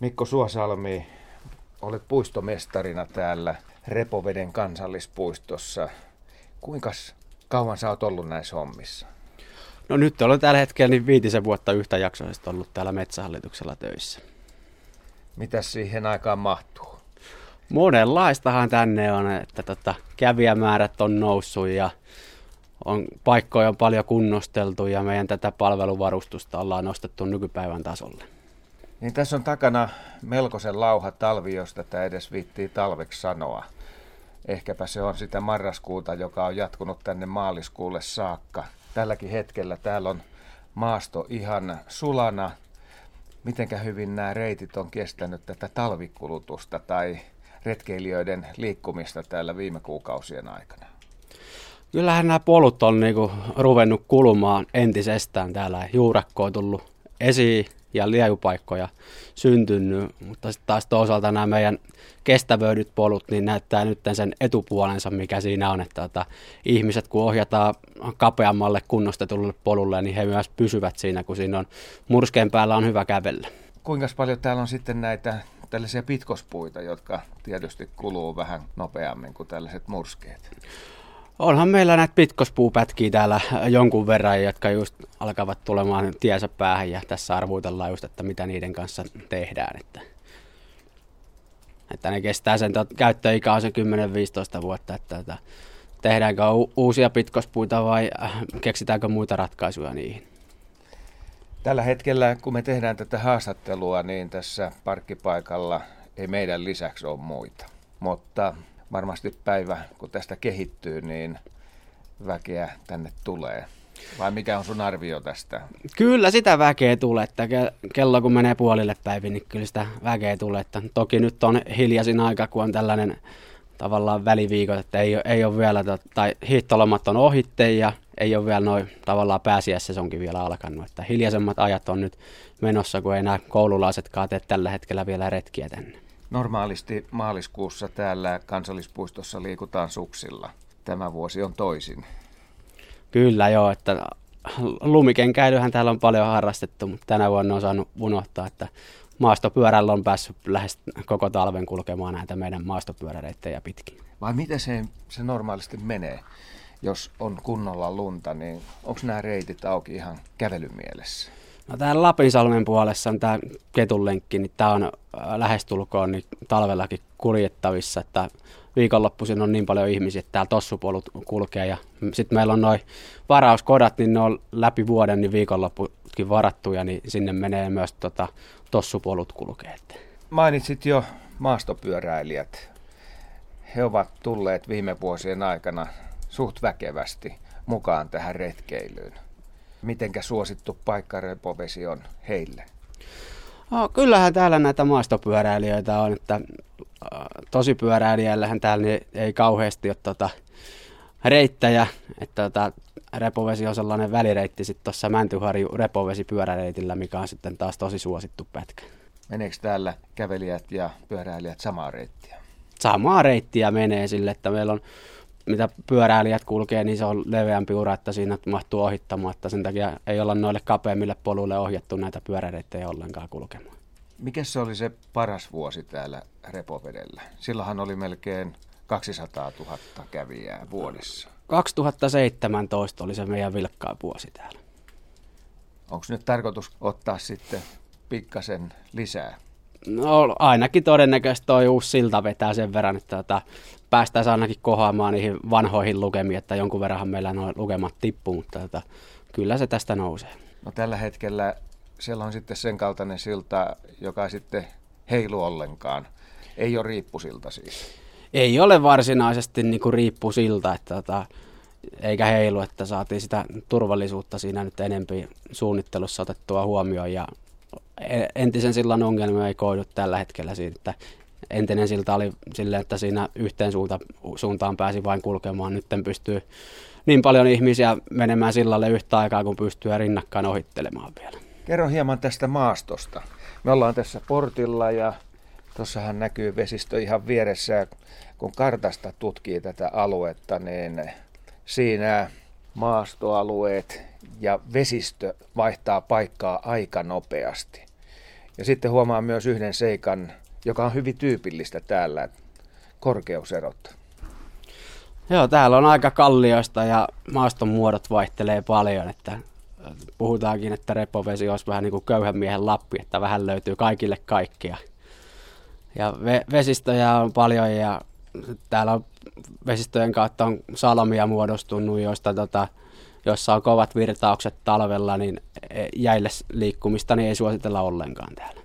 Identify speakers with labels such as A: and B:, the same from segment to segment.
A: Mikko Suosalmi, olet puistomestarina täällä Repoveden kansallispuistossa. Kuinka kauan sä oot ollut näissä hommissa?
B: No nyt olen tällä hetkellä niin viitisen vuotta yhtäjaksoisesti ollut täällä Metsähallituksella töissä.
A: Mitäs siihen aikaan mahtuu?
B: Monenlaistahan tänne on, että tota, kävijämäärät on noussut ja on, paikkoja on paljon kunnosteltu ja meidän tätä palveluvarustusta ollaan nostettu nykypäivän tasolle.
A: Niin tässä on takana melkoisen lauha talvi, jos tätä edes viittii talveksi sanoa. Ehkäpä se on sitä marraskuuta, joka on jatkunut tänne maaliskuulle saakka. Tälläkin hetkellä täällä on maasto ihan sulana. Mitenkä hyvin nämä reitit on kestänyt tätä talvikulutusta tai retkeilijöiden liikkumista täällä viime kuukausien aikana?
B: Kyllähän nämä polut on niinku ruvennut kulumaan entisestään. Täällä juurakko on tullut esiin ja liejupaikkoja syntynyt, mutta sitten taas toisaalta nämä meidän kestävöidyt polut niin näyttää nyt sen etupuolensa, mikä siinä on, että että ihmiset kun ohjataan kapeammalle kunnostetulle polulle, niin he myös pysyvät siinä, kun siinä on murskeen päällä on hyvä kävellä.
A: Kuinka paljon täällä on sitten näitä tällaisia pitkospuita, jotka tietysti kuluu vähän nopeammin kuin tällaiset murskeet?
B: Onhan meillä näitä pitkospuupätkiä täällä jonkun verran, jotka just alkavat tulemaan tiensä päähän ja tässä arvuitellaan just, että mitä niiden kanssa tehdään. Että, että ne kestää sen tot, käyttöikä on se 10-15 vuotta, että, että tehdäänkö u- uusia pitkospuita vai äh, keksitäänkö muita ratkaisuja niihin.
A: Tällä hetkellä, kun me tehdään tätä haastattelua, niin tässä parkkipaikalla ei meidän lisäksi ole muita. Mutta varmasti päivä, kun tästä kehittyy, niin väkeä tänne tulee. Vai mikä on sun arvio tästä?
B: Kyllä sitä väkeä tulee, että kello kun menee puolille päivin, niin kyllä sitä väkeä tulee. Että toki nyt on hiljaisin aika, kun on tällainen tavallaan väliviikot, että ei, ei ole vielä, tai hiihtolomat on ohitte ja ei ole vielä noin tavallaan pääsiäissesonkin vielä alkanut. Että hiljaisemmat ajat on nyt menossa, kun ei nämä koululaisetkaan tee tällä hetkellä vielä retkiä tänne.
A: Normaalisti maaliskuussa täällä kansallispuistossa liikutaan suksilla. Tämä vuosi on toisin.
B: Kyllä joo, että lumikenkäilyhän täällä on paljon harrastettu, mutta tänä vuonna on saanut unohtaa, että maastopyörällä on päässyt lähes koko talven kulkemaan näitä meidän maastopyöräreittejä pitkin.
A: Vai miten se, se normaalisti menee? Jos on kunnolla lunta, niin onko nämä reitit auki ihan kävelymielessä?
B: No täällä Lapinsalmen puolessa on tämä ketunlenkki, niin tämä on äh, lähestulkoon niin talvellakin kuljettavissa, että viikonloppuisin on niin paljon ihmisiä, että täällä tossupolut kulkee ja sitten meillä on noin varauskodat, niin ne on läpi vuoden niin viikonloppukin varattuja, niin sinne menee myös tota, tossupolut kulkee.
A: Mainitsit jo maastopyöräilijät. He ovat tulleet viime vuosien aikana suht väkevästi mukaan tähän retkeilyyn mitenkä suosittu paikka Repovesi on heille?
B: No, kyllähän täällä näitä maastopyöräilijöitä on, että äh, tosipyöräilijällähän täällä ei kauheasti ole tota, reittejä, että tota, Repovesi on sellainen välireitti sitten tuossa Mäntyharju Repovesi pyöräreitillä, mikä on sitten taas tosi suosittu pätkä.
A: Meneekö täällä kävelijät ja pyöräilijät samaa reittiä?
B: Samaa reittiä menee sille, että meillä on mitä pyöräilijät kulkee, niin se on leveämpi ura, että siinä mahtuu ohittamatta. Sen takia ei olla noille kapeammille poluille ohjattu näitä pyöräreittejä ollenkaan kulkemaan.
A: Mikä se oli se paras vuosi täällä Repovedellä? Silloinhan oli melkein 200 000 kävijää vuodessa.
B: 2017 oli se meidän vilkkaa vuosi täällä.
A: Onko nyt tarkoitus ottaa sitten pikkasen lisää?
B: No ainakin todennäköisesti tuo uusi silta vetää sen verran, että tota, päästäisiin ainakin kohoamaan niihin vanhoihin lukemiin, että jonkun verran meillä nuo lukemat tippuu, mutta tota, kyllä se tästä nousee.
A: No tällä hetkellä siellä on sitten sen kaltainen silta, joka sitten heilu ollenkaan. Ei ole riippusilta siis.
B: Ei ole varsinaisesti niin kuin riippusilta, että tota, eikä heilu, että saatiin sitä turvallisuutta siinä nyt enempi suunnittelussa otettua huomioon ja entisen sillan ongelmia ei koidu tällä hetkellä siitä, että entinen silta oli silleen, että siinä yhteen suunta, suuntaan pääsi vain kulkemaan. Nyt pystyy niin paljon ihmisiä menemään sillalle yhtä aikaa, kun pystyy rinnakkain ohittelemaan vielä.
A: Kerro hieman tästä maastosta. Me ollaan tässä portilla ja tuossahan näkyy vesistö ihan vieressä. Kun kartasta tutkii tätä aluetta, niin siinä maastoalueet ja vesistö vaihtaa paikkaa aika nopeasti. Ja sitten huomaa myös yhden seikan, joka on hyvin tyypillistä täällä, korkeuserot.
B: Joo, täällä on aika kallioista ja maaston muodot vaihtelee paljon, että puhutaankin, että repovesi olisi vähän niin kuin köyhän miehen lappi, että vähän löytyy kaikille kaikkia. Ja ve- vesistöjä on paljon ja täällä on vesistöjen kautta on salomia muodostunut, joista tota, jossa on kovat virtaukset talvella, niin e, jäille liikkumista niin ei suositella ollenkaan täällä.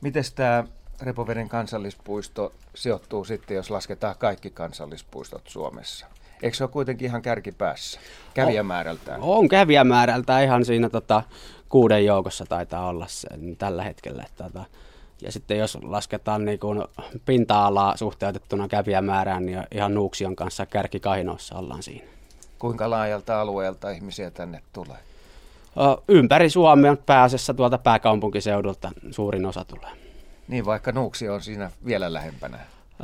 A: Miten tämä Repoveden kansallispuisto sijoittuu sitten, jos lasketaan kaikki kansallispuistot Suomessa? Eikö se ole kuitenkin ihan kärkipäässä kävijämäärältään?
B: On, on kävijämäärältä ihan siinä tota, kuuden joukossa taitaa olla se, niin tällä hetkellä. Tota, ja sitten jos lasketaan niin kuin pinta-alaa suhteutettuna kävijämäärään, niin ihan Nuuksion kanssa kärkikahinoissa ollaan siinä.
A: Kuinka laajalta alueelta ihmisiä tänne tulee?
B: Ympäri Suomea pääasiassa tuolta pääkaupunkiseudulta suurin osa tulee.
A: Niin, vaikka Nuuksio on siinä vielä lähempänä.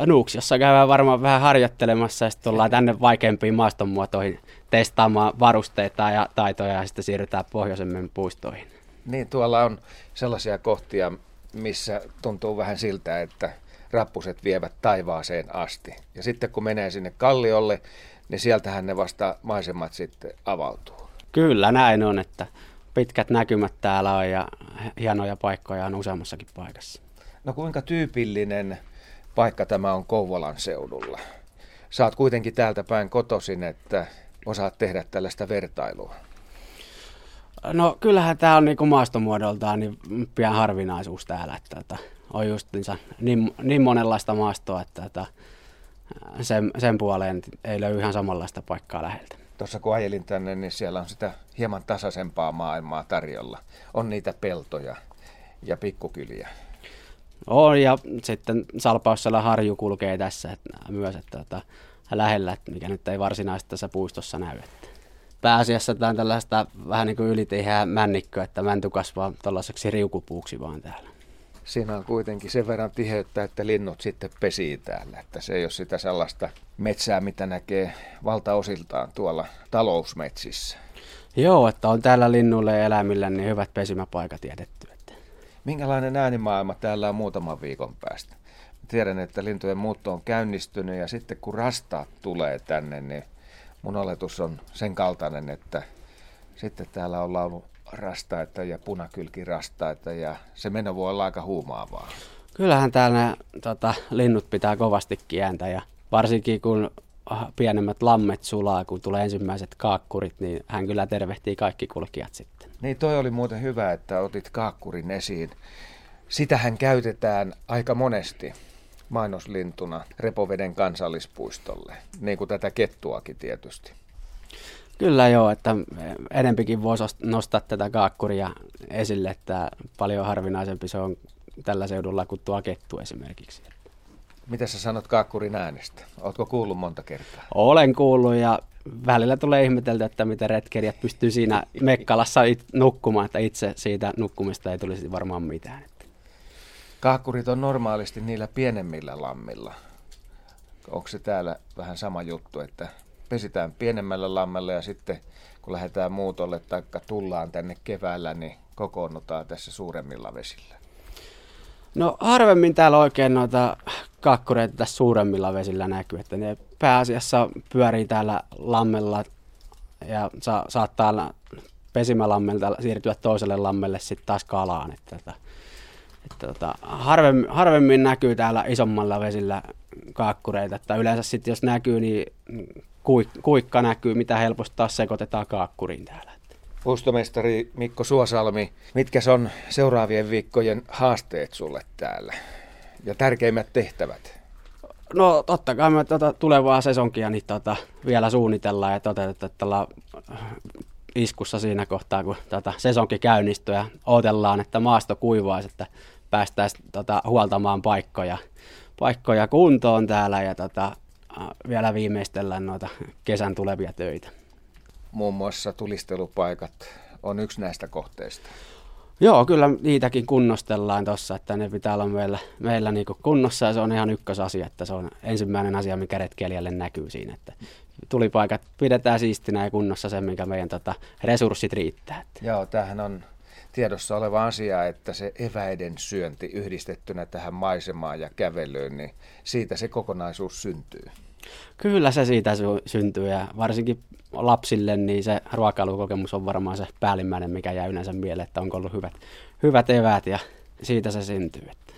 B: Nuuksiossa käydään varmaan vähän harjoittelemassa ja sitten tullaan tänne vaikeampiin maastonmuotoihin testaamaan varusteita ja taitoja ja sitten siirrytään pohjoisemmin puistoihin.
A: Niin, tuolla on sellaisia kohtia, missä tuntuu vähän siltä, että rappuset vievät taivaaseen asti. Ja sitten kun menee sinne kalliolle, niin sieltähän ne vasta maisemat sitten avautuu.
B: Kyllä näin on, että pitkät näkymät täällä on ja hienoja paikkoja on useammassakin paikassa.
A: No kuinka tyypillinen paikka tämä on Kouvolan seudulla? Saat kuitenkin täältä päin kotosin, että osaat tehdä tällaista vertailua.
B: No kyllähän tämä on niinku maastomuodoltaan niin pian harvinaisuus täällä, että, että on justiinsa niin, niin monenlaista maastoa, että, että sen, sen puoleen ei löydy ihan samanlaista paikkaa läheltä.
A: Tuossa kun ajelin tänne, niin siellä on sitä hieman tasaisempaa maailmaa tarjolla. On niitä peltoja ja pikkukyliä.
B: On ja sitten Salpaussella harju kulkee tässä että, myös, että, että lähellä, että mikä nyt ei varsinaisesti tässä puistossa näy. Että. Pääasiassa tämä on tällaista vähän niin kuin ylitihää männikköä, että mänty kasvaa tällaiseksi riukupuuksi vaan täällä
A: siinä on kuitenkin sen verran tiheyttä, että linnut sitten pesii täällä. Että se ei ole sitä sellaista metsää, mitä näkee valtaosiltaan tuolla talousmetsissä.
B: Joo, että on täällä linnuille ja eläimille niin hyvät pesimäpaikat jätetty. Että.
A: Minkälainen äänimaailma täällä on muutaman viikon päästä? Tiedän, että lintujen muutto on käynnistynyt ja sitten kun rastaat tulee tänne, niin mun oletus on sen kaltainen, että sitten täällä on ollut rastaita ja punakylkirastaita ja se meno voi olla aika huumaavaa.
B: Kyllähän täällä tota, linnut pitää kovasti kiäntä ja varsinkin kun pienemmät lammet sulaa, kun tulee ensimmäiset kaakkurit, niin hän kyllä tervehtii kaikki kulkijat sitten.
A: Niin toi oli muuten hyvä, että otit kaakkurin esiin. Sitähän käytetään aika monesti mainoslintuna Repoveden kansallispuistolle, niin kuin tätä kettuakin tietysti.
B: Kyllä joo, että enempikin voisi nostaa tätä kaakkuria esille, että paljon harvinaisempi se on tällä seudulla kuin tuo kettu esimerkiksi.
A: Mitä sä sanot kaakkurin äänestä? Oletko kuullut monta kertaa?
B: Olen kuullut ja välillä tulee ihmetelty, että miten retkeilijät pystyy siinä Mekkalassa nukkumaan, että itse siitä nukkumista ei tulisi varmaan mitään.
A: Kaakkurit on normaalisti niillä pienemmillä lammilla. Onko se täällä vähän sama juttu, että pesitään pienemmällä lammella ja sitten kun lähdetään muutolle tai tullaan tänne keväällä, niin kokoonnutaan tässä suuremmilla vesillä?
B: No harvemmin täällä oikein noita kakkureita tässä suuremmilla vesillä näkyy, että ne pääasiassa pyörii täällä lammella ja sa- saattaa pesimälammelta siirtyä toiselle lammelle sitten taas kalaan. Että, että, että, että harvemmin, harvemmin näkyy täällä isommalla vesillä kaakkureita, että yleensä sitten jos näkyy, niin kuikka näkyy, mitä helposti taas sekoitetaan kaakkuriin täällä.
A: Puistomestari Mikko Suosalmi, mitkä on seuraavien viikkojen haasteet sulle täällä ja tärkeimmät tehtävät?
B: No totta kai me tuota, tulevaa sesonkia niin tuota, vielä suunnitellaan ja toteutetaan tällä iskussa siinä kohtaa, kun tuota, sesonki käynnistyy ja odotellaan, että maasto kuivaisi, että päästäisiin tuota, huoltamaan paikkoja, paikkoja kuntoon täällä ja tuota, vielä viimeistellään noita kesän tulevia töitä.
A: Muun muassa tulistelupaikat on yksi näistä kohteista.
B: Joo, kyllä niitäkin kunnostellaan tuossa, että ne pitää olla meillä, meillä niin kunnossa ja se on ihan ykkösasia, että se on ensimmäinen asia, mikä retkeilijälle näkyy siinä, että tulipaikat pidetään siistinä ja kunnossa sen, mikä meidän tota, resurssit riittää.
A: Joo, tämähän on tiedossa oleva asia, että se eväiden syönti yhdistettynä tähän maisemaan ja kävelyyn, niin siitä se kokonaisuus syntyy.
B: Kyllä se siitä syntyy ja varsinkin lapsille niin se ruokailukokemus on varmaan se päällimmäinen, mikä jää yleensä mieleen, että onko ollut hyvät, hyvät eväät ja siitä se syntyy. Että.